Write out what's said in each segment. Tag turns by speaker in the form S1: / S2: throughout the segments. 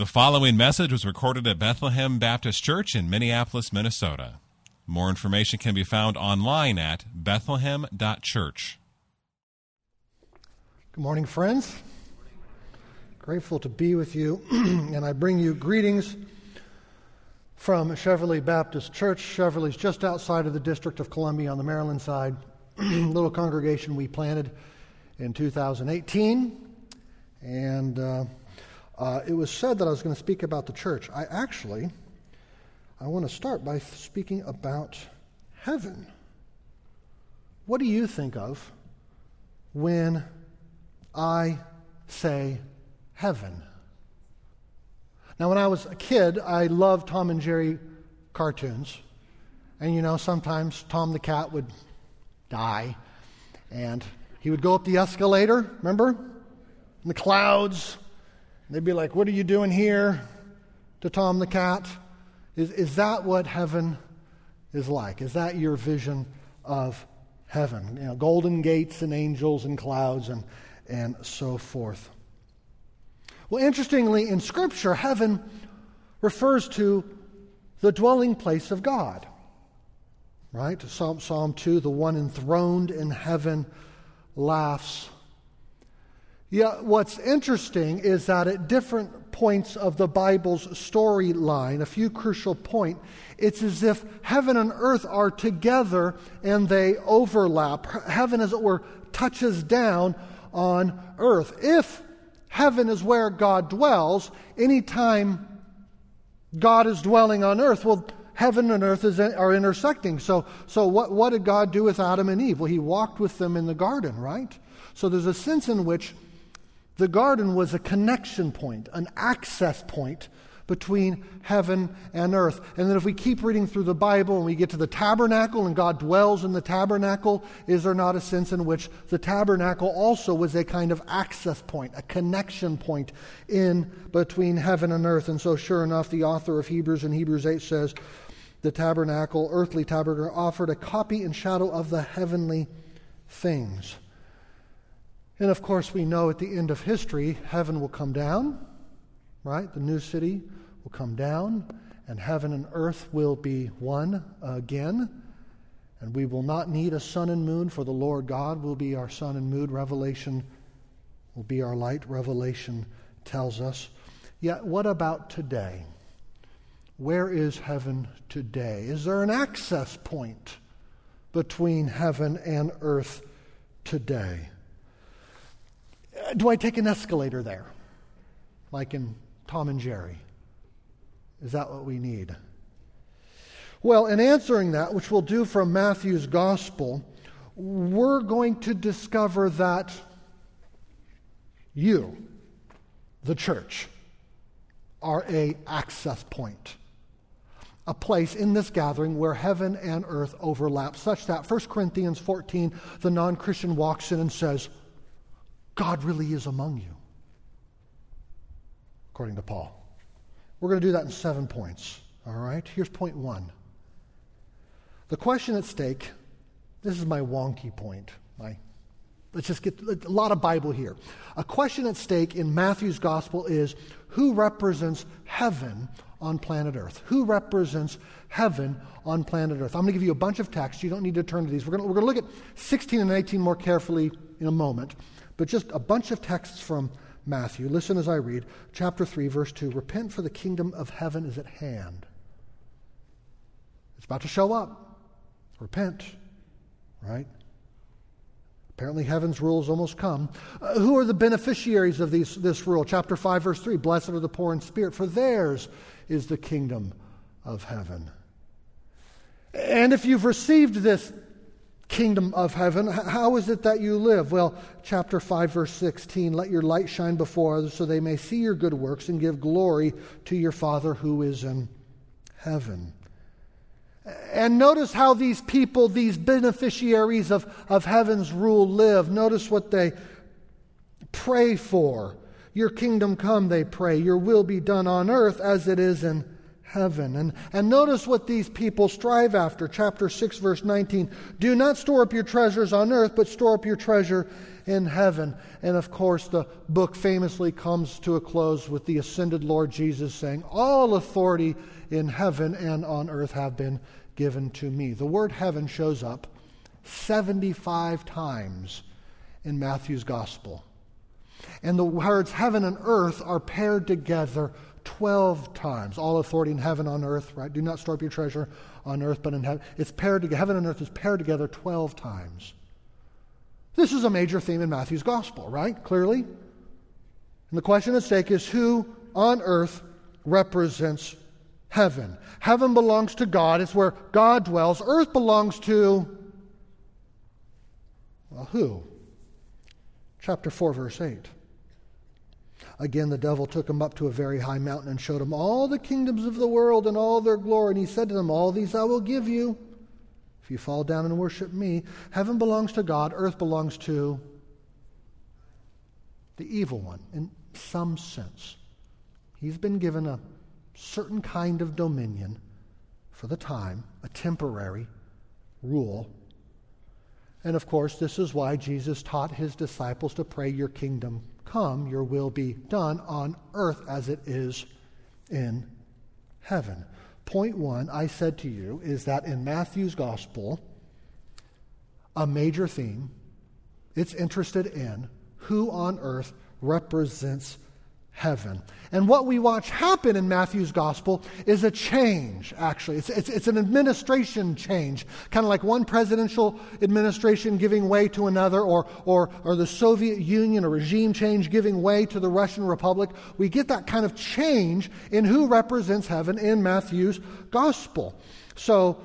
S1: The following message was recorded at Bethlehem Baptist Church in Minneapolis, Minnesota. More information can be found online at bethlehem.church.
S2: Good morning, friends. Grateful to be with you, and I bring you greetings from Cheverly Baptist Church. Cheverly's just outside of the District of Columbia on the Maryland side. Little congregation we planted in 2018, and uh, uh, it was said that I was going to speak about the church. I actually, I want to start by speaking about heaven. What do you think of when I say heaven? Now, when I was a kid, I loved Tom and Jerry cartoons. And you know, sometimes Tom the cat would die, and he would go up the escalator, remember? In the clouds, They'd be like, What are you doing here? to Tom the cat. Is, is that what heaven is like? Is that your vision of heaven? You know, golden gates and angels and clouds and, and so forth. Well, interestingly, in Scripture, heaven refers to the dwelling place of God. Right? Psalm, Psalm 2 the one enthroned in heaven laughs yeah, what's interesting is that at different points of the Bible's storyline, a few crucial points, it's as if heaven and earth are together and they overlap. Heaven, as it were, touches down on earth. If heaven is where God dwells, anytime God is dwelling on earth, well, heaven and earth is, are intersecting. So, so what, what did God do with Adam and Eve? Well, he walked with them in the garden, right? So there's a sense in which the garden was a connection point, an access point between heaven and earth. And then if we keep reading through the Bible and we get to the tabernacle and God dwells in the tabernacle, is there not a sense in which the tabernacle also was a kind of access point, a connection point in between heaven and earth? And so, sure enough, the author of Hebrews in Hebrews 8 says, the tabernacle, earthly tabernacle, offered a copy and shadow of the heavenly things. And of course, we know at the end of history, heaven will come down, right? The new city will come down, and heaven and earth will be one again. And we will not need a sun and moon, for the Lord God will be our sun and moon. Revelation will be our light. Revelation tells us. Yet, what about today? Where is heaven today? Is there an access point between heaven and earth today? Uh, do I take an escalator there? Like in Tom and Jerry? Is that what we need? Well, in answering that, which we'll do from Matthew's gospel, we're going to discover that you, the church, are a access point. A place in this gathering where heaven and earth overlap, such that 1 Corinthians 14, the non Christian walks in and says, God really is among you, according to Paul. We're going to do that in seven points. All right? Here's point one. The question at stake, this is my wonky point. My, let's just get a lot of Bible here. A question at stake in Matthew's gospel is who represents heaven on planet Earth? Who represents heaven on planet Earth? I'm going to give you a bunch of texts. You don't need to turn to these. We're going to, we're going to look at 16 and 18 more carefully in a moment but just a bunch of texts from Matthew. Listen as I read. Chapter 3, verse 2 Repent, for the kingdom of heaven is at hand. It's about to show up. Repent, right? Apparently, heaven's rule has almost come. Uh, who are the beneficiaries of these, this rule? Chapter 5, verse 3 Blessed are the poor in spirit, for theirs is the kingdom of heaven. And if you've received this kingdom of heaven. How is it that you live? Well, chapter 5, verse 16 let your light shine before others so they may see your good works and give glory to your Father who is in heaven. And notice how these people, these beneficiaries of, of heaven's rule, live. Notice what they pray for. Your kingdom come, they pray. Your will be done on earth as it is in heaven. And, and notice what these people strive after. Chapter 6, verse 19. Do not store up your treasures on earth, but store up your treasure in heaven. And of course, the book famously comes to a close with the ascended Lord Jesus saying, All authority in heaven and on earth have been given to me. The word heaven shows up 75 times in Matthew's gospel. And the words heaven and earth are paired together 12 times. All authority in heaven on earth, right? Do not store up your treasure on earth, but in heaven. It's paired together. Heaven and earth is paired together 12 times. This is a major theme in Matthew's gospel, right? Clearly. And the question at stake is who on earth represents heaven? Heaven belongs to God, it's where God dwells. Earth belongs to, well, who? Chapter 4, verse 8. Again, the devil took him up to a very high mountain and showed him all the kingdoms of the world and all their glory. And he said to them, All these I will give you if you fall down and worship me. Heaven belongs to God, earth belongs to the evil one in some sense. He's been given a certain kind of dominion for the time, a temporary rule. And of course, this is why Jesus taught his disciples to pray, Your kingdom come, your will be done on earth as it is in heaven. Point one, I said to you, is that in Matthew's gospel, a major theme, it's interested in who on earth represents heaven. And what we watch happen in Matthew's gospel is a change, actually. It's, it's, it's an administration change, kind of like one presidential administration giving way to another, or, or, or the Soviet Union, a regime change giving way to the Russian Republic. We get that kind of change in who represents heaven in Matthew's gospel. So,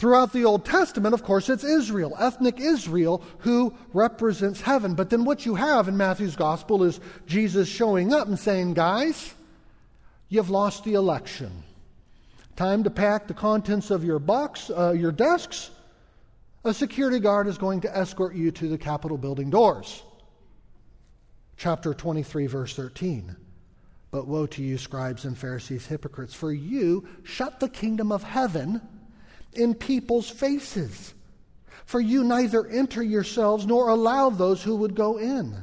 S2: Throughout the Old Testament, of course, it's Israel, ethnic Israel, who represents heaven. But then what you have in Matthew's gospel is Jesus showing up and saying, Guys, you've lost the election. Time to pack the contents of your box, uh, your desks. A security guard is going to escort you to the Capitol building doors. Chapter 23, verse 13. But woe to you, scribes and Pharisees, hypocrites, for you shut the kingdom of heaven in people's faces. For you neither enter yourselves nor allow those who would go in.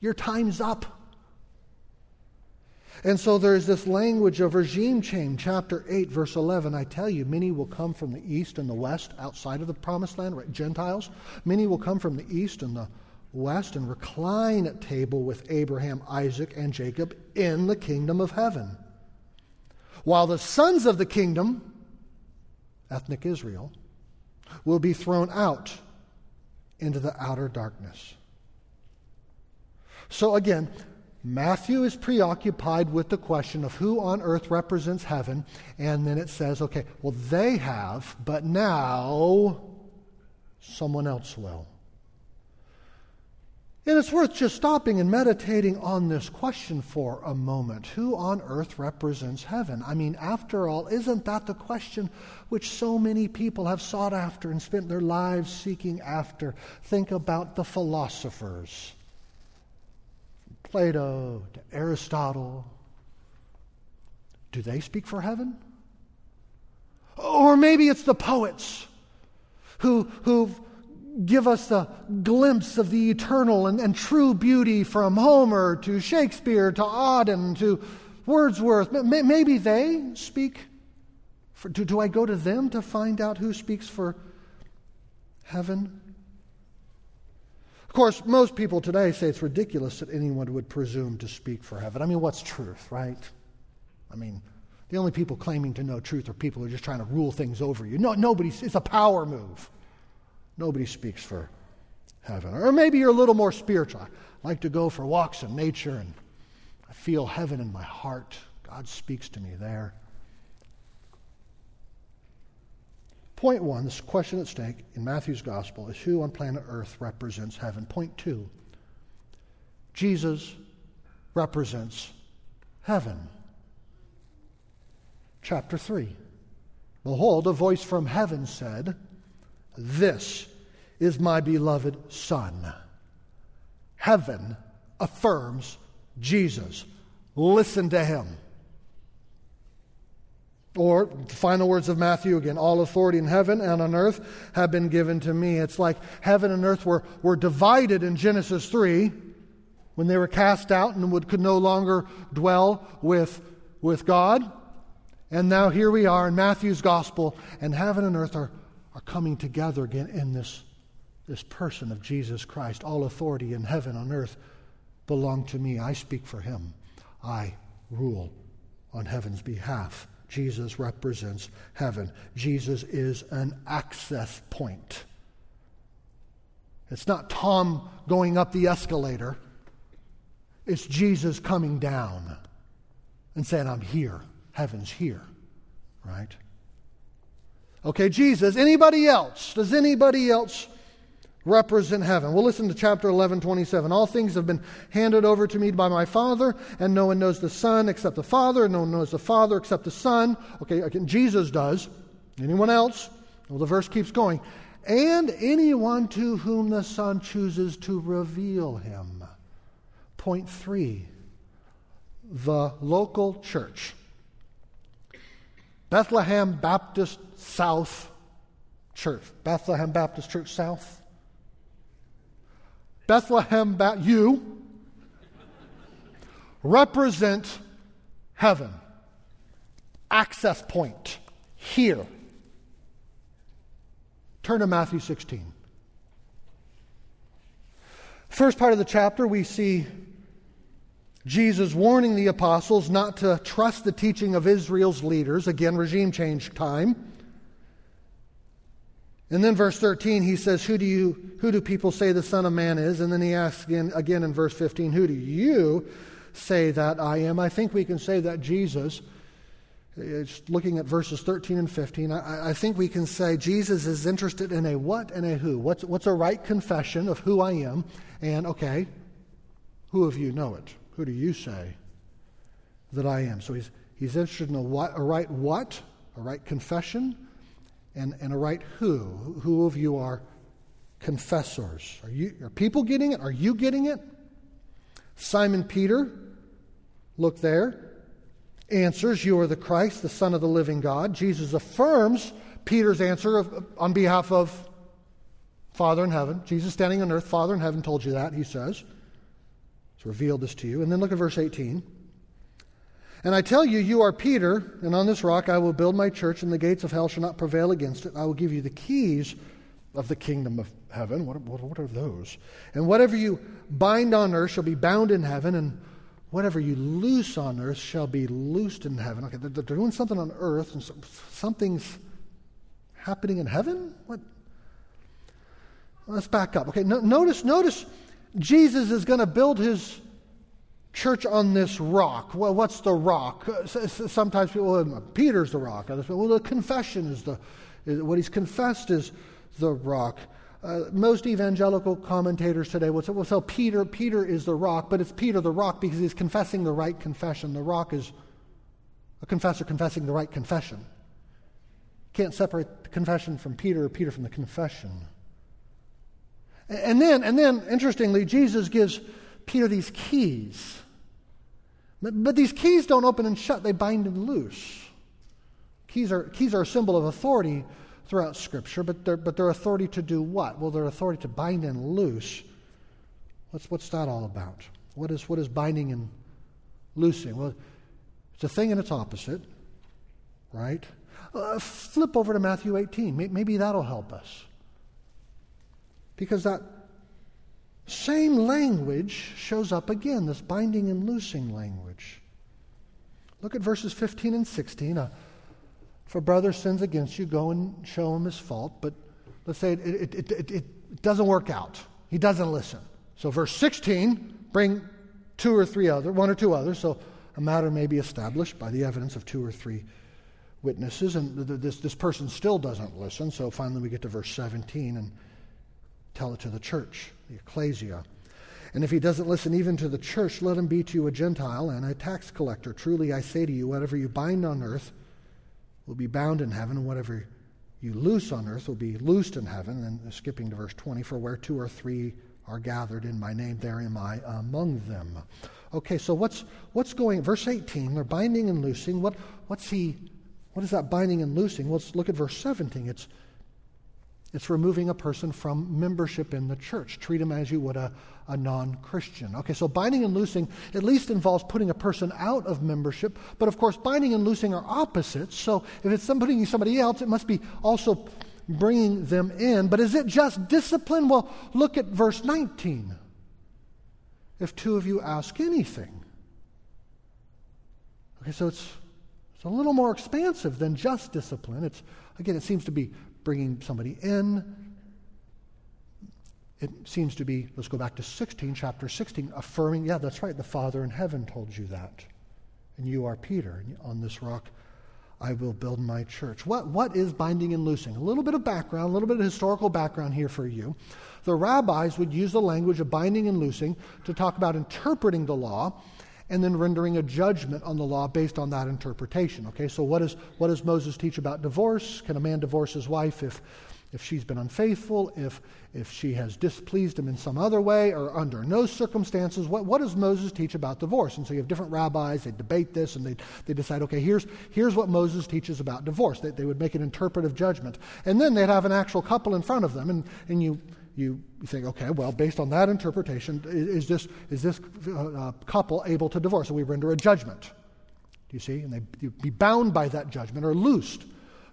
S2: Your time's up. And so there's this language of regime change. Chapter 8, verse 11. I tell you, many will come from the east and the west, outside of the promised land, right? Gentiles. Many will come from the east and the west and recline at table with Abraham, Isaac, and Jacob in the kingdom of heaven. While the sons of the kingdom ethnic Israel, will be thrown out into the outer darkness. So again, Matthew is preoccupied with the question of who on earth represents heaven, and then it says, okay, well, they have, but now someone else will. And it's worth just stopping and meditating on this question for a moment. Who on earth represents heaven? I mean, after all, isn't that the question which so many people have sought after and spent their lives seeking after? Think about the philosophers Plato to Aristotle. Do they speak for heaven? Or maybe it's the poets who, who've give us a glimpse of the eternal and, and true beauty from Homer to Shakespeare to Auden to Wordsworth. Maybe they speak. For, do, do I go to them to find out who speaks for heaven? Of course, most people today say it's ridiculous that anyone would presume to speak for heaven. I mean, what's truth, right? I mean, the only people claiming to know truth are people who are just trying to rule things over you. No, nobody, it's a power move. Nobody speaks for heaven. Or maybe you're a little more spiritual. I like to go for walks in nature and I feel heaven in my heart. God speaks to me there. Point one, this question at stake in Matthew's gospel is who on planet Earth represents heaven. Point two, Jesus represents heaven. Chapter 3. Behold, a voice from heaven said, This is my beloved Son. Heaven affirms Jesus. Listen to him. Or the final words of Matthew again all authority in heaven and on earth have been given to me. It's like heaven and earth were, were divided in Genesis 3 when they were cast out and would, could no longer dwell with, with God. And now here we are in Matthew's gospel, and heaven and earth are, are coming together again in this, this person of Jesus Christ. All authority in heaven and earth belong to me. I speak for him. I rule on heaven's behalf. Jesus represents heaven. Jesus is an access point. It's not Tom going up the escalator, it's Jesus coming down and saying, I'm here. Heaven's here, right? Okay, Jesus. Anybody else? Does anybody else represent heaven. We'll listen to chapter 11, 27. All things have been handed over to me by my Father, and no one knows the Son except the Father, and no one knows the Father except the Son. Okay, again, Jesus does. Anyone else? Well, the verse keeps going. And anyone to whom the Son chooses to reveal him. Point three the local church. Bethlehem Baptist South Church. Bethlehem Baptist Church South. Bethlehem, you represent heaven. Access point here. Turn to Matthew 16. First part of the chapter, we see Jesus warning the apostles not to trust the teaching of Israel's leaders. Again, regime change time. And then verse 13, he says, who do, you, who do people say the Son of Man is? And then he asks again, again in verse 15, Who do you say that I am? I think we can say that Jesus, looking at verses 13 and 15, I, I think we can say Jesus is interested in a what and a who. What's, what's a right confession of who I am? And, okay, who of you know it? Who do you say that I am? So he's, he's interested in a, what, a right what, a right confession and, and a right who. Who of you are confessors? Are, you, are people getting it? Are you getting it? Simon Peter, look there, answers, You are the Christ, the Son of the living God. Jesus affirms Peter's answer of, on behalf of Father in heaven. Jesus standing on earth, Father in heaven told you that, he says. He's revealed this to you. And then look at verse 18. And I tell you, you are Peter, and on this rock I will build my church, and the gates of hell shall not prevail against it. I will give you the keys of the kingdom of heaven. What, what, what, are those? And whatever you bind on earth shall be bound in heaven, and whatever you loose on earth shall be loosed in heaven. Okay, they're, they're doing something on earth, and something's happening in heaven? What? Let's back up. Okay, no, notice, notice Jesus is going to build his church on this rock. Well, what's the rock? Uh, sometimes people, well, Peter's the rock. Well, the confession is the, what he's confessed is the rock. Uh, most evangelical commentators today will say, well, so Peter, Peter is the rock, but it's Peter the rock because he's confessing the right confession. The rock is a confessor confessing the right confession. Can't separate the confession from Peter or Peter from the confession. And then, and then, interestingly, Jesus gives Peter these keys. But, but these keys don't open and shut, they bind and loose. Keys are, keys are a symbol of authority throughout Scripture, but they're, but they're authority to do what? Well, they're authority to bind and loose. What's, what's that all about? What is, what is binding and loosing? Well, it's a thing and its opposite, right? Uh, flip over to Matthew 18. Maybe that'll help us. Because that same language shows up again, this binding and loosing language. Look at verses 15 and 16. Uh, if a brother sins against you, go and show him his fault. But let's say it, it, it, it, it doesn't work out. He doesn't listen. So, verse 16, bring two or three other, one or two others. So, a matter may be established by the evidence of two or three witnesses. And this, this person still doesn't listen. So, finally, we get to verse 17 and tell it to the church the ecclesia. And if he doesn't listen even to the church, let him be to you a Gentile and a tax collector. Truly I say to you, whatever you bind on earth will be bound in heaven, and whatever you loose on earth will be loosed in heaven. And skipping to verse 20, for where two or three are gathered in my name, there am I among them. Okay, so what's what's going verse 18, they're binding and loosing. What what's he What is that binding and loosing? Let's look at verse 17. It's, it's removing a person from membership in the church. Treat him as you would a, a non Christian. Okay, so binding and loosing at least involves putting a person out of membership, but of course, binding and loosing are opposites. So if it's somebody, somebody else, it must be also bringing them in. But is it just discipline? Well, look at verse 19. If two of you ask anything. Okay, so it's, it's a little more expansive than just discipline. It's, again, it seems to be bringing somebody in. It seems to be, let's go back to 16, chapter 16, affirming, yeah, that's right, the Father in heaven told you that. And you are Peter, and on this rock I will build my church. What, what is binding and loosing? A little bit of background, a little bit of historical background here for you. The rabbis would use the language of binding and loosing to talk about interpreting the law and then rendering a judgment on the law based on that interpretation. Okay, so what, is, what does Moses teach about divorce? Can a man divorce his wife if if she's been unfaithful, if, if she has displeased him in some other way, or under no circumstances, what, what does Moses teach about divorce? And so you have different rabbis, they debate this, and they, they decide, okay, here's, here's what Moses teaches about divorce. They, they would make an interpretive judgment. And then they'd have an actual couple in front of them, and, and you, you think, okay, well, based on that interpretation, is this, is this uh, couple able to divorce? So we render a judgment. Do you see? And they be bound by that judgment or loosed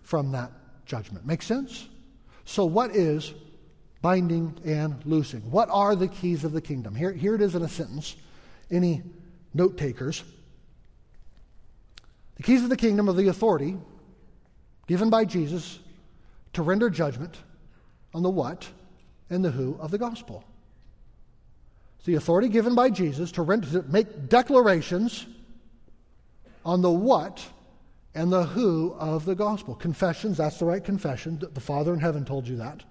S2: from that judgment. Make sense? So, what is binding and loosing? What are the keys of the kingdom? Here, here it is in a sentence. Any note takers? The keys of the kingdom are the authority given by Jesus to render judgment on the what and the who of the gospel. It's the authority given by Jesus to, make declarations on the what and the who of the gospel. Confessions, that's the right confession. The Father in heaven told you that.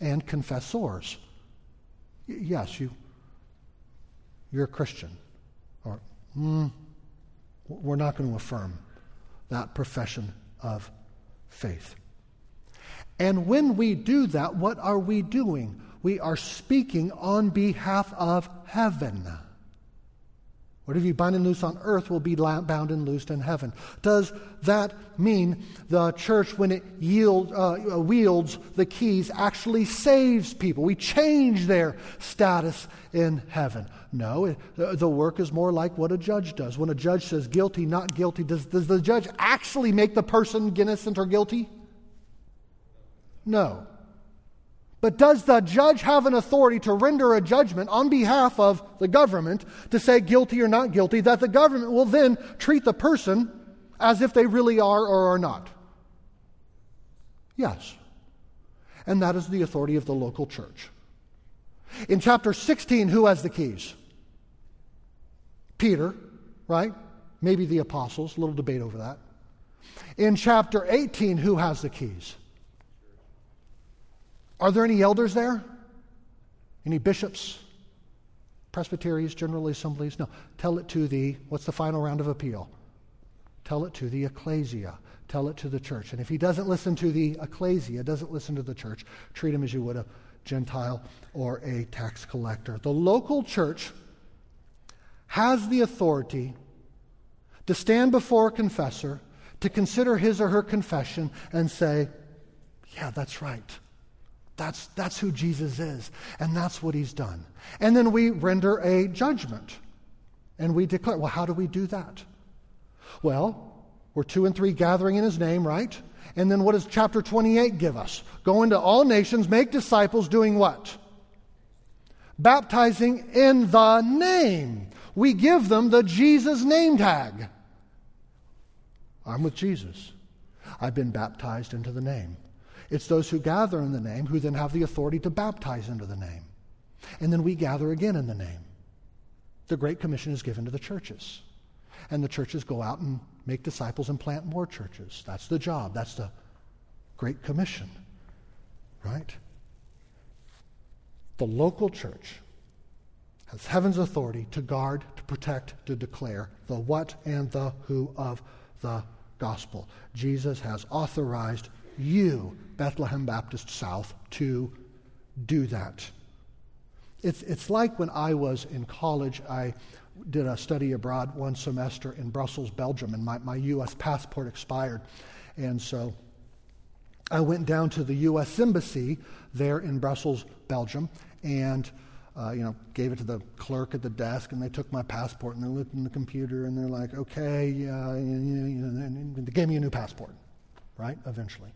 S2: And confessors. yes, you, you're a Christian. Or, mm, we're not going to affirm that profession of faith. And when we do that, what are we doing? We are speaking on behalf of heaven. Whatever you bind and loose on earth will be bound and loosed in heaven. Does that mean the church, when it yield, uh, wields the keys, actually saves people? We change their status in heaven. No, it, the work is more like what a judge does. When a judge says guilty, not guilty, does, does the judge actually make the person innocent or guilty? No. But does the judge have an authority to render a judgment on behalf of the government to say guilty or not guilty, that the government will then treat the person as if they really are or are not? Yes. And that is the authority of the local church. In chapter 16, who has the keys? Peter, right? Maybe the apostles, a little debate over that. In chapter 18, who has the keys? Are there any elders there? Any bishops? Presbyteries, general assemblies? No. Tell it to the, what's the final round of appeal? Tell it to the ecclesia. Tell it to the church. And if he doesn't listen to the ecclesia, doesn't listen to the church, treat him as you would a Gentile or a tax collector. The local church has the authority to stand before a confessor, to consider his or her confession, and say, Yeah, that's right. That's, that's who Jesus is, and that's what he's done. And then we render a judgment, and we declare, well, how do we do that? Well, we're two and three gathering in his name, right? And then what does chapter 28 give us? Go into all nations, make disciples, doing what? Baptizing in the name. We give them the Jesus name tag. I'm with Jesus. I've been baptized into the name. It's those who gather in the name who then have the authority to baptize into the name. And then we gather again in the name. The Great Commission is given to the churches. And the churches go out and make disciples and plant more churches. That's the job. That's the Great Commission. Right? The local church has heaven's authority to guard, to protect, to declare the what and the who of the gospel. Jesus has authorized you, Bethlehem Baptist South, to do that. It's, it's like when I was in college, I did a study abroad one semester in Brussels, Belgium, and my, my U.S. passport expired. And so I went down to the U.S. Embassy there in Brussels, Belgium, and uh, you know, gave it to the clerk at the desk, and they took my passport and they looked in the computer and they're like, okay, yeah, and they gave me a new passport, right? Eventually.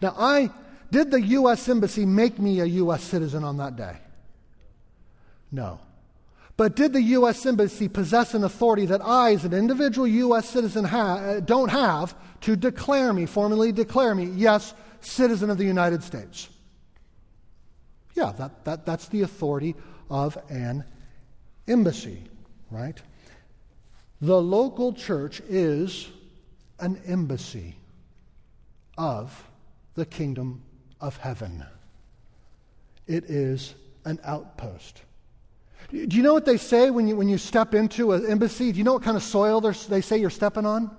S2: Now, I did the U.S. Embassy make me a U.S. citizen on that day? No. But did the U.S. Embassy possess an authority that I, as an individual U.S. citizen, ha- uh, don't have to declare me, formally declare me, yes, citizen of the United States? Yeah, that, that, that's the authority of an embassy, right? The local church is an embassy of the kingdom of heaven. It is an outpost. Do you know what they say when you, when you step into an embassy? Do you know what kind of soil they say you're stepping on?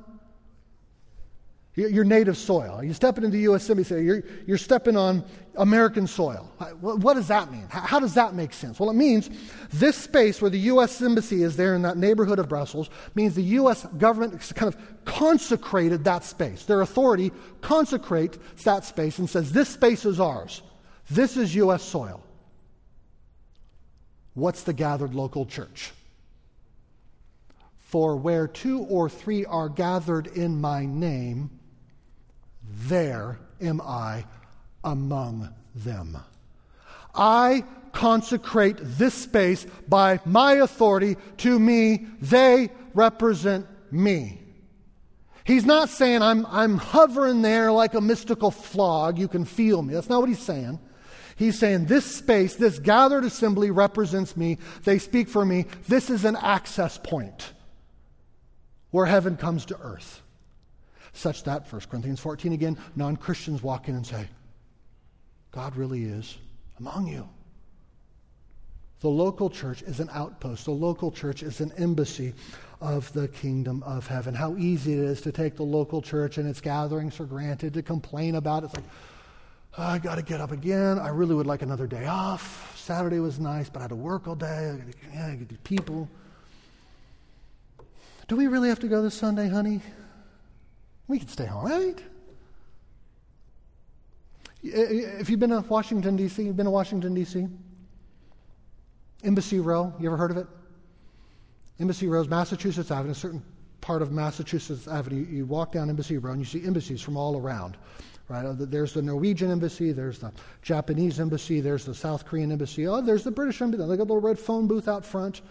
S2: Your native soil. You're stepping into the U.S. Embassy, you're, you're stepping on American soil. What does that mean? How does that make sense? Well, it means this space where the U.S. Embassy is there in that neighborhood of Brussels means the U.S. government kind of consecrated that space. Their authority consecrates that space and says, This space is ours. This is U.S. soil. What's the gathered local church? For where two or three are gathered in my name, there am I among them. I consecrate this space by my authority to me. They represent me. He's not saying I'm, I'm hovering there like a mystical flog. You can feel me. That's not what he's saying. He's saying this space, this gathered assembly represents me. They speak for me. This is an access point where heaven comes to earth such that, 1 Corinthians 14 again, non Christians walk in and say, God really is among you. The local church is an outpost. The local church is an embassy of the kingdom of heaven. How easy it is to take the local church and its gatherings for granted, to complain about it. It's like, oh, I got to get up again. I really would like another day off. Saturday was nice, but I had to work all day. I got to get people. Do we really have to go this Sunday, honey? We can stay home, right? If you've been to Washington, D.C., you've been to Washington, D.C.? Embassy Row, you ever heard of it? Embassy Row is Massachusetts Avenue, a certain part of Massachusetts Avenue. You walk down Embassy Row and you see embassies from all around. Right? Uh, there's the Norwegian embassy, there's the Japanese embassy, there's the South Korean embassy. Oh, there's the British embassy. They got a little red phone booth out front.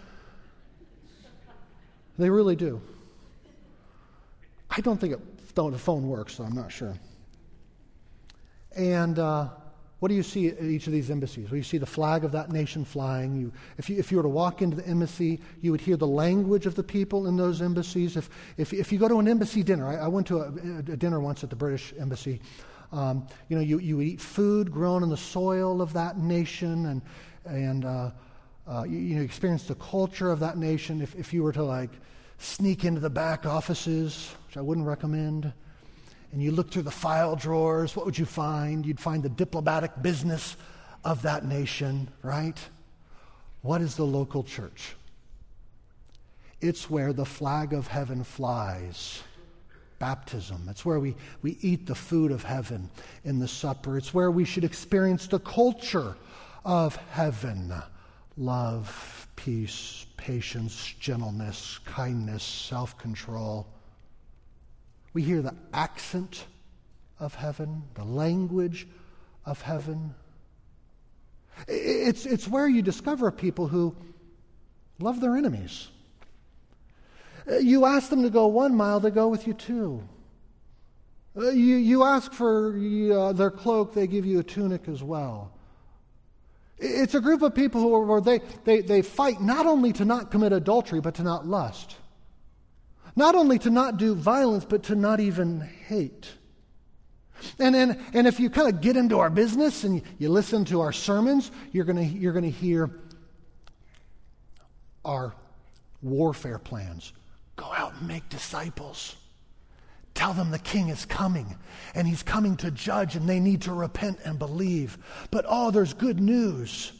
S2: They really do. I don't think it the phone works, so I'm not sure. And uh, what do you see at each of these embassies? Well, you see the flag of that nation flying. You, if, you, if you were to walk into the embassy, you would hear the language of the people in those embassies. If, if, if you go to an embassy dinner, I, I went to a, a, dinner once at the British Embassy. Um, you know, you, you eat food grown in the soil of that nation, and, and uh, uh, you, you experience the culture of that nation. If, if you were to, like, sneak into the back offices, which I wouldn't recommend, and you look through the file drawers, what would you find? You'd find the diplomatic business of that nation, right? What is the local church? It's where the flag of heaven flies. Baptism. It's where we, we eat the food of heaven in the supper. It's where we should experience the culture of heaven love, peace, patience, gentleness, kindness, self control. We hear the accent of heaven, the language of heaven. It's, it's where you discover people who love their enemies. You ask them to go one mile, they go with you two. You, you ask for uh, their cloak, they give you a tunic as well. It's a group of people who are, they, they, they fight not only to not commit adultery, but to not lust. Not only to not do violence, but to not even hate. And, and, and if you kind of get into our business and you listen to our sermons, you're going you're going to hear our warfare plans. Go out and make disciples. Tell them the king is coming and he's coming to judge and they need to repent and believe. But oh, there's good news.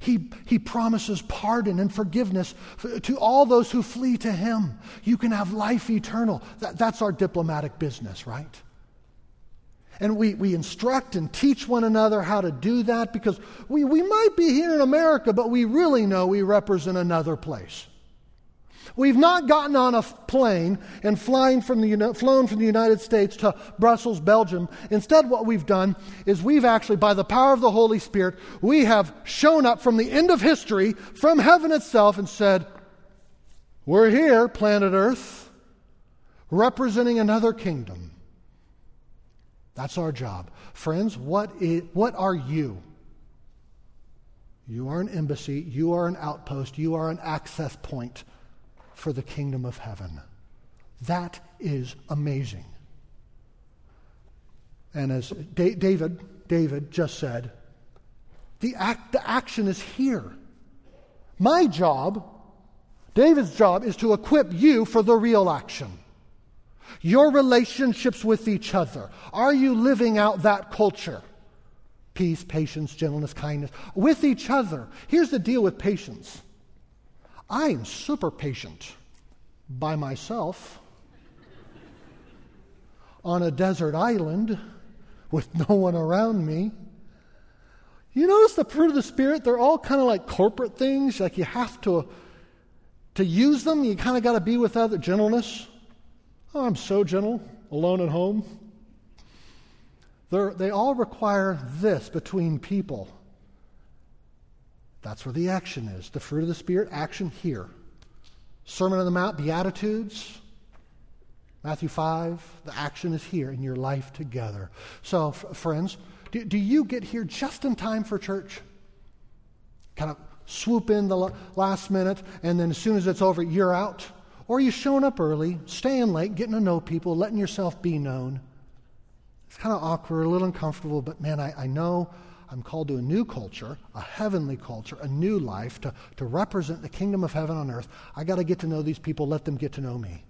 S2: He, he promises pardon and forgiveness to all those who flee to Him. You can have life eternal. That, that's our diplomatic business, right? And we, we instruct and teach one another how to do that because we, we might be here in America, but we really know we represent another place. We've not gotten on a plane and flying from the, flown from the United States to Brussels, Belgium. Instead, what we've done is we've actually, by the power of the Holy Spirit, we have shown up from the end of history, from heaven itself, and said, We're here, planet Earth, representing another kingdom. That's our job. Friends, what, is, what are you? You are an embassy, you are an outpost, you are an access point for the kingdom of heaven. That is amazing. And as David, David just said, the, act, the action is here. My job, David's job, is to equip you for the real action. Your relationships with each other. Are you living out that culture? Peace, patience, gentleness, kindness. With each other. Here's the deal with patience I am super patient by myself on a desert island with no one around me. You notice the fruit of the Spirit, they're all kind of like corporate things, like you have to, to use them, you kind of got to be with other gentleness. Oh, I'm so gentle, alone at home. They're, they all require this between people. That's where the action is. The fruit of the Spirit, action here. Sermon on the Mount, Beatitudes, Matthew 5, the action is here in your life together. So, f- friends, do, do you get here just in time for church? Kind of swoop in the last minute, and then as soon as it's over, you're out? Or you showing up early, staying late, getting to know people, letting yourself be known? It's kind of awkward, a little uncomfortable, but man, I, I know I'm called to a new culture, a heavenly culture, a new life to, to represent the kingdom of heaven on earth. I got to get to know these people, let them get to know me.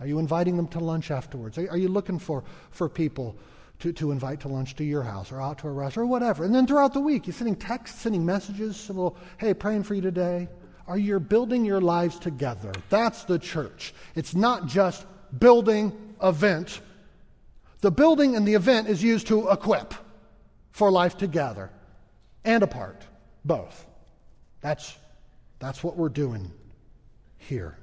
S2: Are you inviting them to lunch afterwards? Are, you looking for, for people to, to invite to lunch to your house or out to a restaurant or whatever? And then throughout the week, you're sending texts, sending messages, a little, hey, praying for you today. Are you building your lives together? That's the church. It's not just building event. The building and the event is used to equip for life together and apart, both. That's, that's what we're doing here.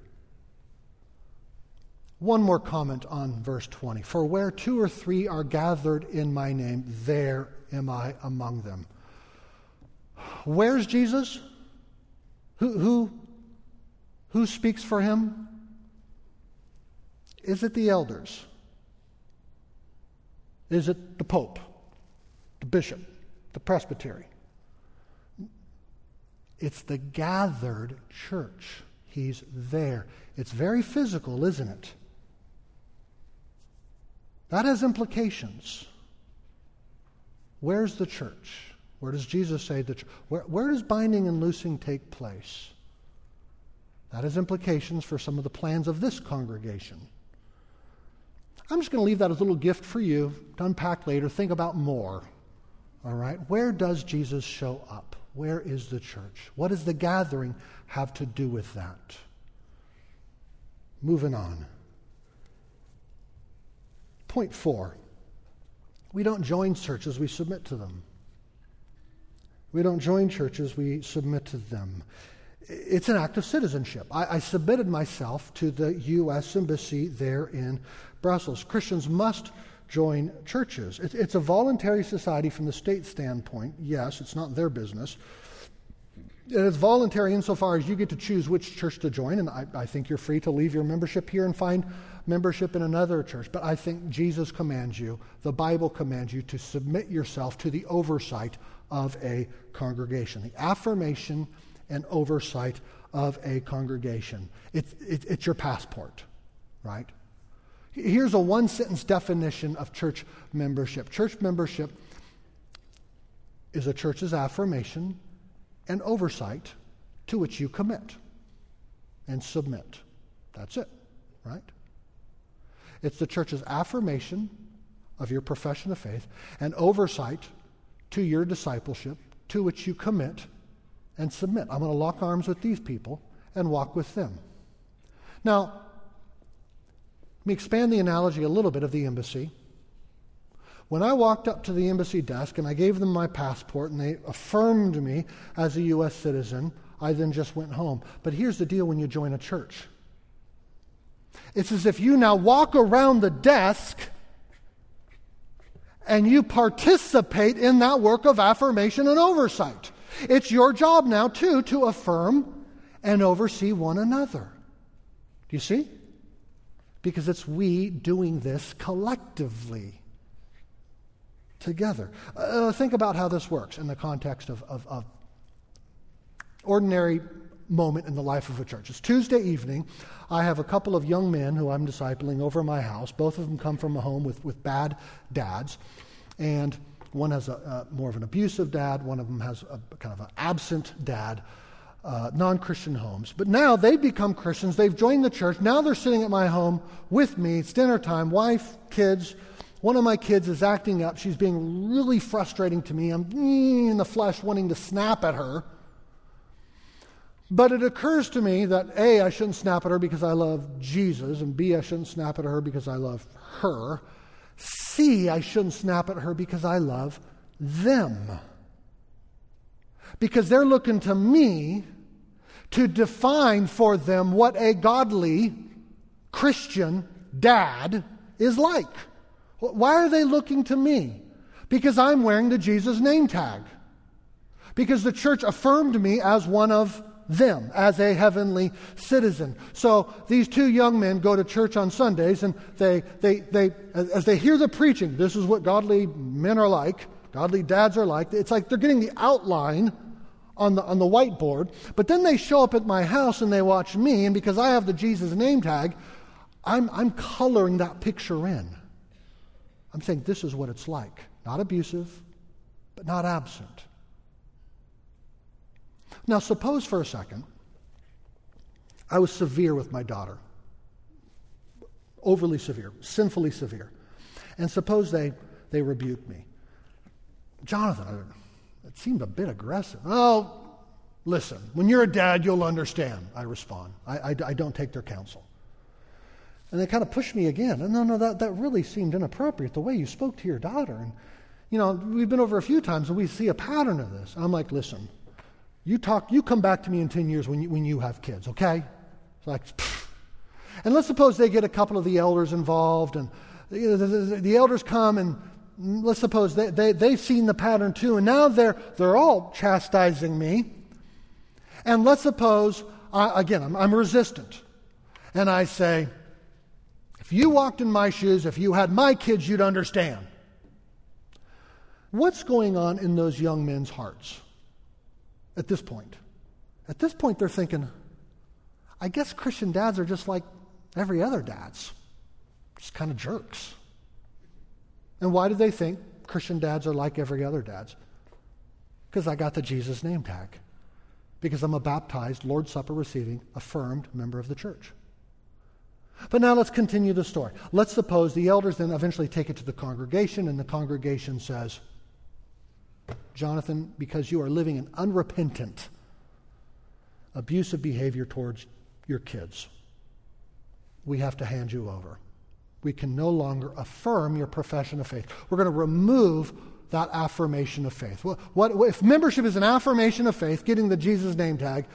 S2: One more comment on verse 20. For where two or three are gathered in my name, there am I among them. Where's Jesus? Who, who, who speaks for him? Is it the elders? Is it the Pope? The bishop, the presbytery. It's the gathered church. He's there. It's very physical, isn't it? That has implications. Where's the church? Where does Jesus say the church? Where, where does binding and loosing take place? That has implications for some of the plans of this congregation. I'm just going to leave that as a little gift for you to unpack later. Think about more. All right? Where does Jesus show up? Where is the church? What does the gathering have to do with that? Moving on. Point four we don't join churches, we submit to them. We don't join churches, we submit to them. It's an act of citizenship. I, I submitted myself to the U.S. Embassy there in Brussels. Christians must join churches. It's a voluntary society from the state standpoint. Yes, it's not their business. It is voluntary insofar as you get to choose which church to join, and I, I, think you're free to leave your membership here and find membership in another church. But I think Jesus commands you, the Bible commands you to submit yourself to the oversight of a congregation, the affirmation and oversight of a congregation. It's, it, it's your passport, right? Here's a one sentence definition of church membership church membership is a church's affirmation and oversight to which you commit and submit. That's it, right? It's the church's affirmation of your profession of faith and oversight to your discipleship to which you commit and submit. I'm going to lock arms with these people and walk with them. Now, let me expand the analogy a little bit of the embassy. When I walked up to the embassy desk and I gave them my passport and they affirmed me as a U.S. citizen, I then just went home. But here's the deal when you join a church it's as if you now walk around the desk and you participate in that work of affirmation and oversight. It's your job now, too, to affirm and oversee one another. Do you see? Because it's we doing this collectively together. Uh, think about how this works in the context of, of, of ordinary moment in the life of a church. It's Tuesday evening. I have a couple of young men who I'm discipling over my house. Both of them come from a home with, with bad dads. And one has a, a more of an abusive dad, one of them has a kind of an absent dad. Uh, non Christian homes. But now they've become Christians. They've joined the church. Now they're sitting at my home with me. It's dinner time, wife, kids. One of my kids is acting up. She's being really frustrating to me. I'm in the flesh wanting to snap at her. But it occurs to me that A, I shouldn't snap at her because I love Jesus, and B, I shouldn't snap at her because I love her. C, I shouldn't snap at her because I love them. Because they're looking to me to define for them what a godly Christian dad is like. Why are they looking to me? Because I'm wearing the Jesus name tag. Because the church affirmed me as one of them as a heavenly citizen. So these two young men go to church on Sundays and they, they, they, as they hear the preaching, this is what godly men are like, godly dads are like. It's like they're getting the outline on the, on the whiteboard, but then they show up at my house and they watch me, and because I have the Jesus name tag, I'm, I'm coloring that picture in. I'm saying this is what it's like. Not abusive, but not absent. Now, suppose for a second I was severe with my daughter, overly severe, sinfully severe. And suppose they, they rebuked me. Jonathan, it seemed a bit aggressive. Oh, listen, when you're a dad, you'll understand, I respond. I, I, I don't take their counsel. And they kind of push me again. And no, no, that, that really seemed inappropriate, the way you spoke to your daughter. And, you know, we've been over a few times and we see a pattern of this. I'm like, listen, you talk, you come back to me in 10 years when you, when you have kids, okay? It's like, pfft. and let's suppose they get a couple of the elders involved, and know, the, the, the, elders come, and let's suppose they, they, they've seen the pattern too, and now they're, they're all chastising me. And let's suppose, I, again, I'm, I'm resistant, and I say, if you walked in my shoes, if you had my kids, you'd understand. What's going on in those young men's hearts? at this point. At this point, they're thinking, I guess Christian dads are just like every other dads, just kind of jerks. And why do they think Christian dads are like every other dads? Because I got the Jesus name tag. Because I'm a baptized, Lord's Supper receiving, affirmed member of the church. But now let's continue the story. Let's suppose the elders then eventually take it to the congregation, and the congregation says, Jonathan, because you are living in unrepentant, abusive behavior towards your kids. We have to hand you over. We can no longer affirm your profession of faith. We're going to remove that affirmation of faith. What, what, if membership is an affirmation of faith, getting the Jesus name tag,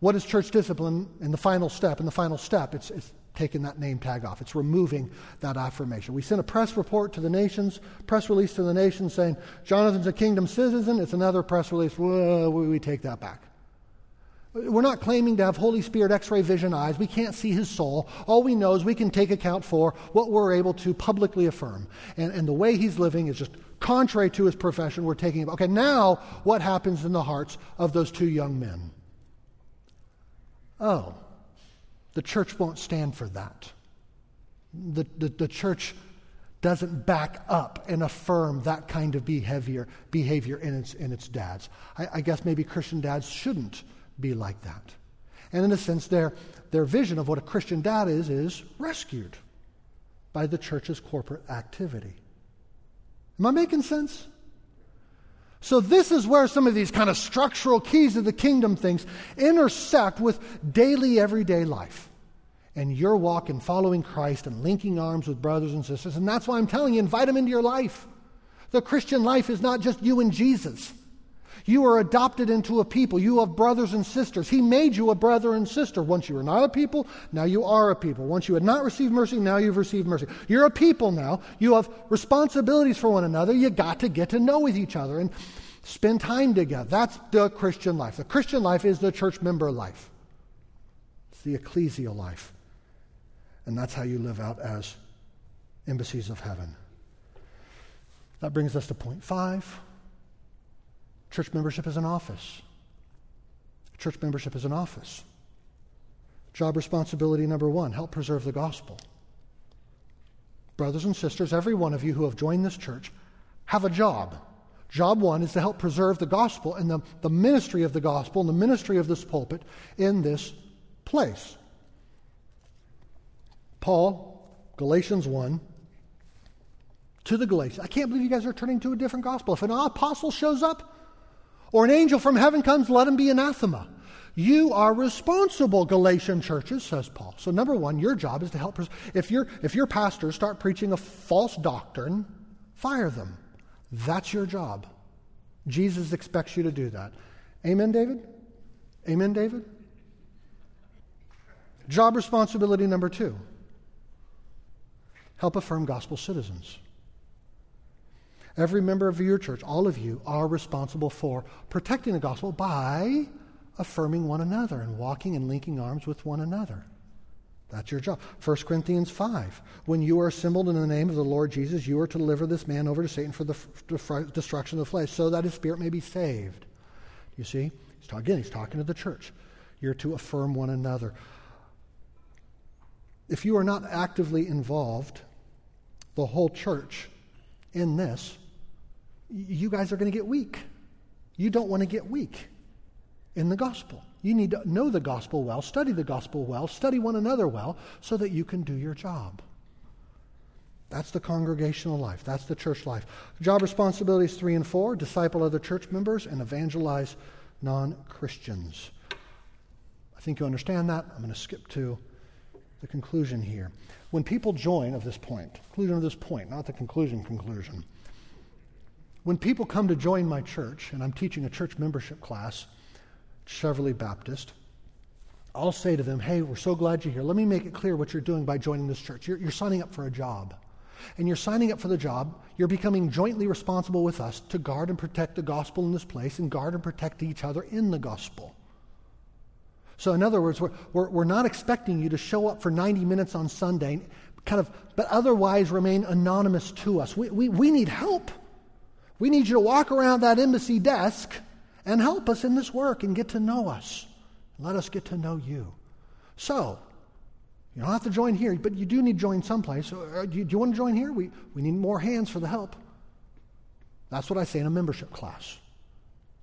S2: what is church discipline in the final step? In the final step, it's, it's taking that name tag off. It's removing that affirmation. We sent a press report to the nations, press release to the nations saying, Jonathan's a kingdom citizen. It's another press release. Whoa, we take that back. We're not claiming to have Holy Spirit x ray vision eyes. We can't see his soul. All we know is we can take account for what we're able to publicly affirm. And, and the way he's living is just contrary to his profession. We're taking Okay, now what happens in the hearts of those two young men? Oh, the church won't stand for that. The, the, the church doesn't back up and affirm that kind of behavior, behavior in, its, in its dads. I, I guess maybe Christian dads shouldn't be like that. And in a sense, their, their vision of what a Christian dad is, is rescued by the church's corporate activity. Am I making sense? So, this is where some of these kind of structural keys of the kingdom things intersect with daily, everyday life. And your walk in following Christ and linking arms with brothers and sisters. And that's why I'm telling you, invite them into your life. The Christian life is not just you and Jesus. You are adopted into a people. You have brothers and sisters. He made you a brother and sister. Once you were not a people, now you are a people. Once you had not received mercy, now you've received mercy. You're a people now. You have responsibilities for one another. You got to get to know with each other and spend time together. That's the Christian life. The Christian life is the church member life. It's the ecclesial life. And that's how you live out as embassies of heaven. That brings us to point five. Church membership is an office. Church membership is an office. Job responsibility number one help preserve the gospel. Brothers and sisters, every one of you who have joined this church have a job. Job one is to help preserve the gospel and the, the ministry of the gospel and the ministry of this pulpit in this place. Paul, Galatians 1, to the Galatians. I can't believe you guys are turning to a different gospel. If an apostle shows up, or an angel from heaven comes, let him be anathema. You are responsible, Galatian churches, says Paul. So, number one, your job is to help. If, your if your pastors start preaching a false doctrine, fire them. That's your job. Jesus expects you to do that. Amen, David? Amen, David? Job responsibility number two help affirm gospel citizens. Every member of your church, all of you, are responsible for protecting the gospel by affirming one another and walking and linking arms with one another. That's your job. 1 Corinthians 5. When you are assembled in the name of the Lord Jesus, you are to deliver this man over to Satan for the f- destruction of the flesh, so that his spirit may be saved. You see? He's talk, again, he's talking to the church. You're to affirm one another. If you are not actively involved, the whole church, in this, you guys are going to get weak. You don't want to get weak in the gospel. You need to know the gospel well, study the gospel well, study one another well, so that you can do your job. That's the congregational life. That's the church life. Job responsibilities three and four disciple other church members and evangelize non Christians. I think you understand that. I'm going to skip to the conclusion here. When people join of this point, conclusion of this point, not the conclusion conclusion, when people come to join my church, and I'm teaching a church membership class, Cheverly Baptist, I'll say to them, hey, we're so glad you're here. Let me make it clear what you're doing by joining this church. You're, you're signing up for a job. And you're signing up for the job, you're becoming jointly responsible with us to guard and protect the gospel in this place and guard and protect each other in the gospel. So, in other words, we're, we're, we're, not expecting you to show up for 90 minutes on Sunday, kind of, but otherwise remain anonymous to us. We, we, we need help. We need you to walk around that embassy desk and help us in this work and get to know us. Let us get to know you. So, you don't have to join here, but you do need to join someplace. Uh, do you, do you want to join here? We, we need more hands for the help. That's what I say in a membership class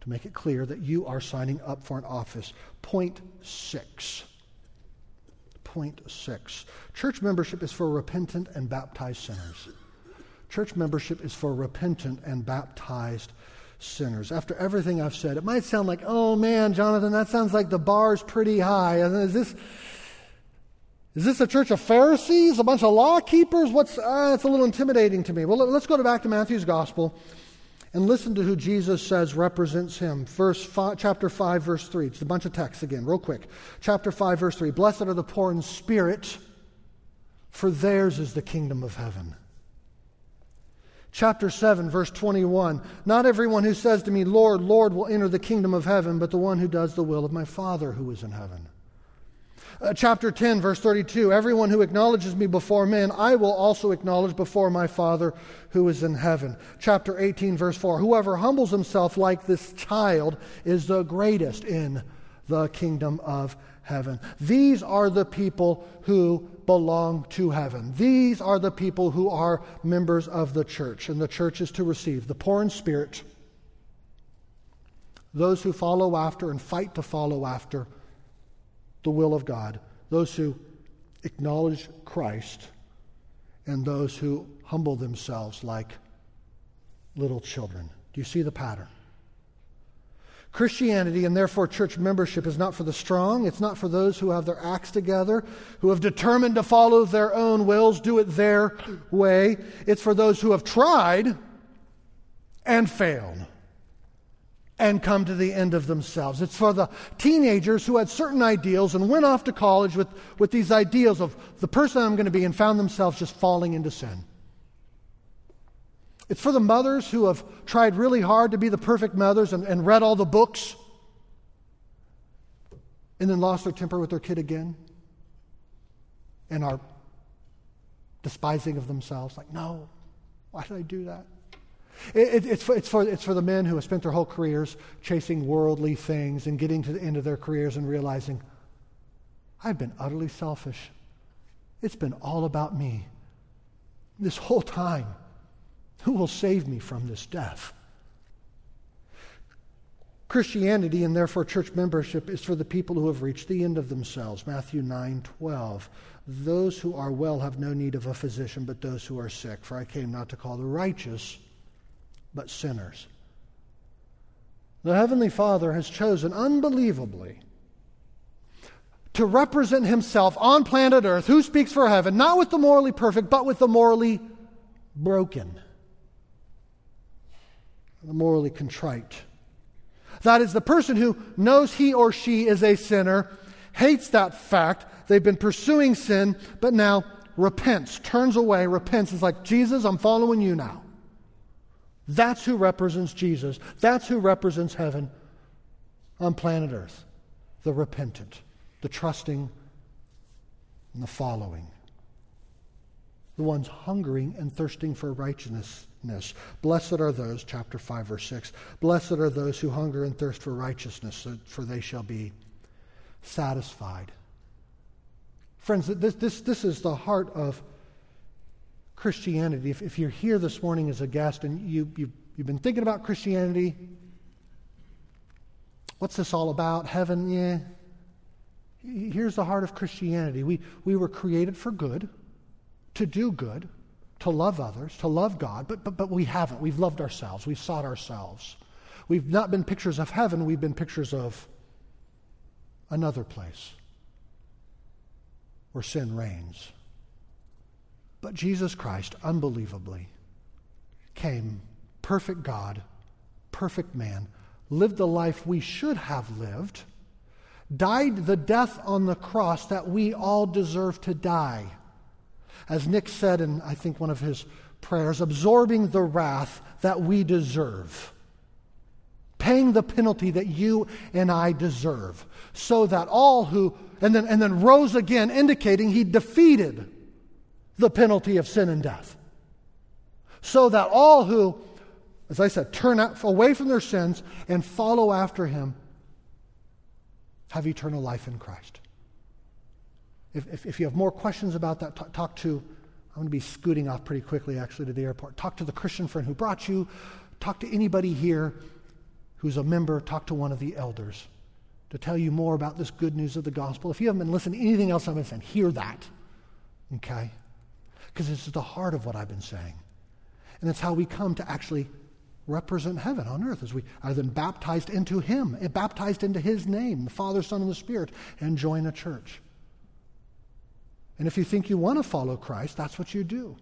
S2: to make it clear that you are signing up for an office. Point six. Point six. Church membership is for repentant and baptized sinners. Church membership is for repentant and baptized sinners. After everything I've said, it might sound like, oh man, Jonathan, that sounds like the bar's pretty high. Is this, is this a church of Pharisees, a bunch of law keepers? What's, uh, it's a little intimidating to me. Well, let's go back to Matthew's gospel and listen to who Jesus says represents him. Verse five, chapter 5, verse 3. It's a bunch of texts again, real quick. Chapter 5, verse 3. Blessed are the poor in spirit, for theirs is the kingdom of heaven. Chapter 7, verse 21 Not everyone who says to me, Lord, Lord, will enter the kingdom of heaven, but the one who does the will of my Father who is in heaven. Uh, chapter 10, verse 32 Everyone who acknowledges me before men, I will also acknowledge before my Father who is in heaven. Chapter 18, verse 4 Whoever humbles himself like this child is the greatest in the kingdom of heaven. These are the people who belong to heaven. These are the people who are members of the church, and the church is to receive the poor in spirit, those who follow after and fight to follow after the will of God, those who acknowledge Christ, and those who humble themselves like little children. Do you see the pattern? Christianity and therefore church membership is not for the strong. It's not for those who have their acts together, who have determined to follow their own wills, do it their way. It's for those who have tried and failed and come to the end of themselves. It's for the teenagers who had certain ideals and went off to college with, with these ideals of the person I'm going to be and found themselves just falling into sin. It's for the mothers who have tried really hard to be the perfect mothers and, and read all the books and then lost their temper with their kid again and are despising of themselves. Like, no, why did I do that? It, it, it's, for, it's, for, it's for the men who have spent their whole careers chasing worldly things and getting to the end of their careers and realizing, I've been utterly selfish. It's been all about me this whole time. Who will save me from this death? Christianity and therefore church membership is for the people who have reached the end of themselves. Matthew 9 12. Those who are well have no need of a physician, but those who are sick. For I came not to call the righteous, but sinners. The Heavenly Father has chosen unbelievably to represent Himself on planet Earth, who speaks for heaven, not with the morally perfect, but with the morally broken, the morally contrite. That is the person who knows he or she is a sinner, hates that fact, they've been pursuing sin, but now repents, turns away, repents, is like, Jesus, I'm following you now. That's who represents Jesus. That's who represents heaven on planet Earth the repentant, the trusting, and the following. The ones hungering and thirsting for righteousness. Blessed are those, chapter 5, verse 6. Blessed are those who hunger and thirst for righteousness, for they shall be satisfied. Friends, this, this, this is the heart of Christianity, if, if you're here this morning as a guest and you, you, you've been thinking about Christianity, what's this all about? Heaven, yeah. Here's the heart of Christianity. We, we were created for good, to do good, to love others, to love God, but, but, but we haven't. We've loved ourselves. We've sought ourselves. We've not been pictures of heaven, we've been pictures of another place where sin reigns. But Jesus Christ, unbelievably, came perfect God, perfect man, lived the life we should have lived, died the death on the cross that we all deserve to die. As Nick said in, I think, one of his prayers, absorbing the wrath that we deserve, paying the penalty that you and I deserve, so that all who, and then, and then rose again, indicating he defeated the penalty of sin and death. So that all who, as I said, turn away from their sins and follow after him have eternal life in Christ. If, if, if you have more questions about that, talk, talk to, I'm going to be scooting off pretty quickly actually to the airport. Talk to the Christian friend who brought you. Talk to anybody here who's a member. Talk to one of the elders to tell you more about this good news of the gospel. If you haven't been listening to anything else I've been saying, hear that. Okay? because this is the heart of what I've been saying. And it's how we come to actually represent heaven on earth as we are then baptized into Him, eh, baptized into His name, the Father, Son, and the Spirit, and join a church. And if you think you want to follow Christ, that's what you do.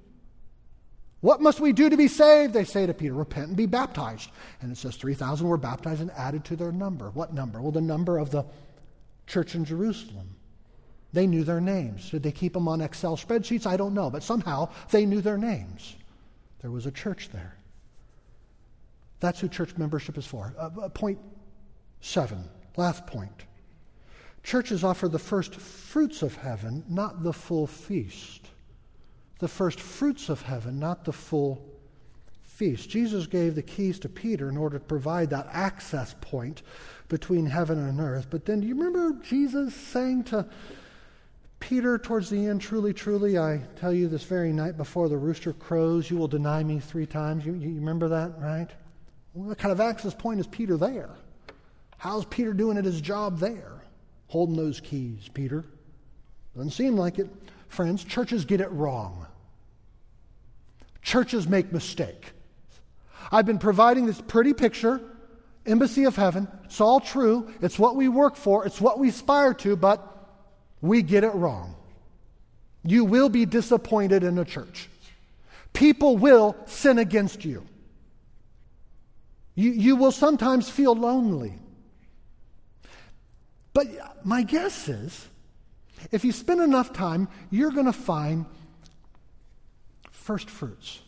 S2: What must we do to be saved? They say to Peter, repent and be baptized. And it says 3,000 were baptized and added to their number. What number? Well, the number of the church in Jerusalem. They knew their names. Did they keep them on Excel spreadsheets? I don't know, but somehow they knew their names. There was a church there. That's who church membership is for. Uh, uh, point seven, last point. Churches offer the first fruits of heaven, not the full feast. The first fruits of heaven, not the full feast. Jesus gave the keys to Peter in order to provide that access point between heaven and earth. But then, do you remember Jesus saying to Peter, towards the end, truly, truly, I tell you this very night before the rooster crows, you will deny me three times. You, you remember that, right? What kind of access point is Peter there? How's Peter doing at his job there? Holding those keys, Peter. Doesn't seem like it. Friends, churches get it wrong. Churches make mistake. I've been providing this pretty picture embassy of heaven. It's all true. It's what we work for, it's what we aspire to, but we get it wrong. You will be disappointed in a church. People will sin against you. You, you will sometimes feel lonely. But my guess is if you spend enough time, you're going to find first fruits.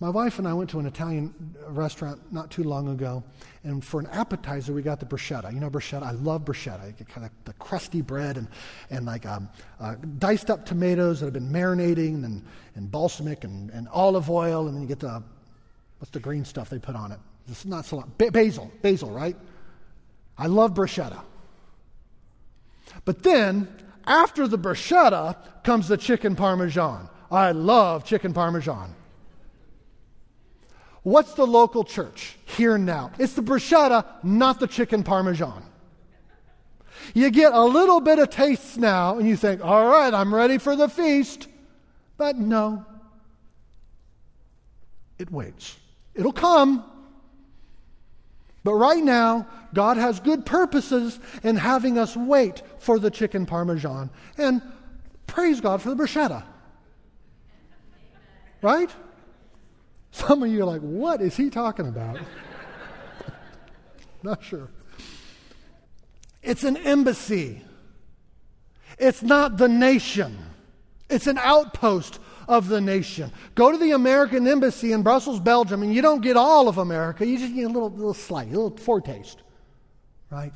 S2: My wife and I went to an Italian restaurant not too long ago, and for an appetizer, we got the bruschetta. You know bruschetta? I love bruschetta. You get kind of the crusty bread and, and like um, uh, diced up tomatoes that have been marinating and, and balsamic and, and olive oil, and then you get the, what's the green stuff they put on it? It's not so long. basil, basil, right? I love bruschetta. But then, after the bruschetta, comes the chicken parmesan. I love chicken parmesan. What's the local church here now? It's the bruschetta, not the chicken parmesan. You get a little bit of taste now, and you think, all right, I'm ready for the feast. But no, it waits. It'll come. But right now, God has good purposes in having us wait for the chicken parmesan. And praise God for the bruschetta. Right? Some of you are like, what is he talking about? not sure. It's an embassy. It's not the nation. It's an outpost of the nation. Go to the American embassy in Brussels, Belgium, and you don't get all of America. You just get a little, little slight, a little foretaste, right?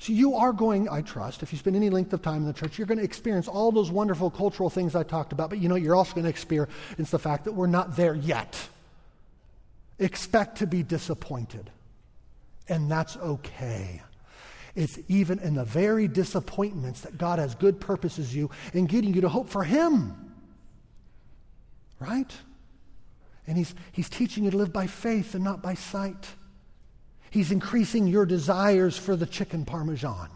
S2: So you are going, I trust, if you spend any length of time in the church, you're going to experience all those wonderful cultural things I talked about. But you know, you're also going to experience the fact that we're not there yet. Expect to be disappointed, and that's okay. It's even in the very disappointments that God has good purposes you in getting you to hope for Him. Right? And He's, he's teaching you to live by faith and not by sight. He's increasing your desires for the chicken parmesan,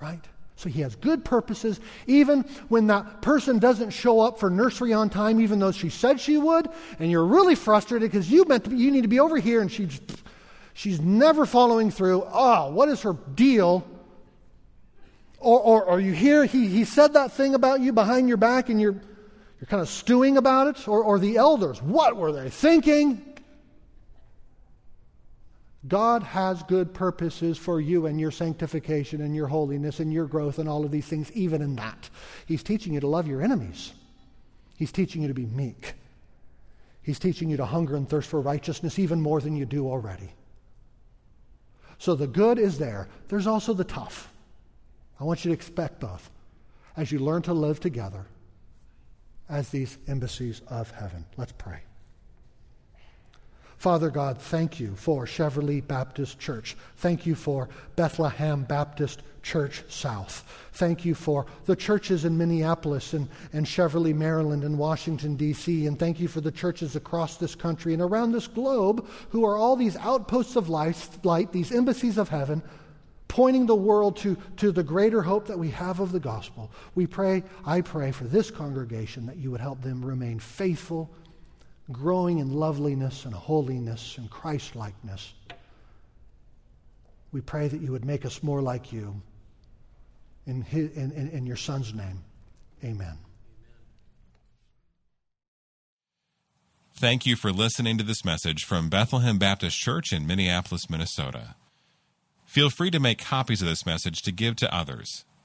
S2: right? So he has good purposes, even when that person doesn't show up for nursery on time, even though she said she would, and you're really frustrated because you meant to you need to be over here, and she's she's never following through. Oh, what is her deal? Or, or, or you hear he, he said that thing about you behind your back, and you're you're kind of stewing about it, or, or the elders, what were they thinking? God has good purposes for you and your sanctification and your holiness and your growth and all of these things, even in that. He's teaching you to love your enemies. He's teaching you to be meek. He's teaching you to hunger and thirst for righteousness even more than you do already. So the good is there. There's also the tough. I want you to expect both as you learn to live together as these embassies of heaven. Let's pray. Father God, thank you for Cheverly Baptist Church. Thank you for Bethlehem Baptist Church South. Thank you for the churches in Minneapolis and, and Cheverly, Maryland, and Washington, D.C. And thank you for the churches across this country and around this globe who are all these outposts of light, these embassies of heaven, pointing the world to, to the greater hope that we have of the gospel. We pray, I pray for this congregation that you would help them remain faithful growing in loveliness and holiness and Christlikeness. We pray that you would make us more like you. In, his, in, in, in your Son's name, amen.
S1: Thank you for listening to this message from Bethlehem Baptist Church in Minneapolis, Minnesota. Feel free to make copies of this message to give to others,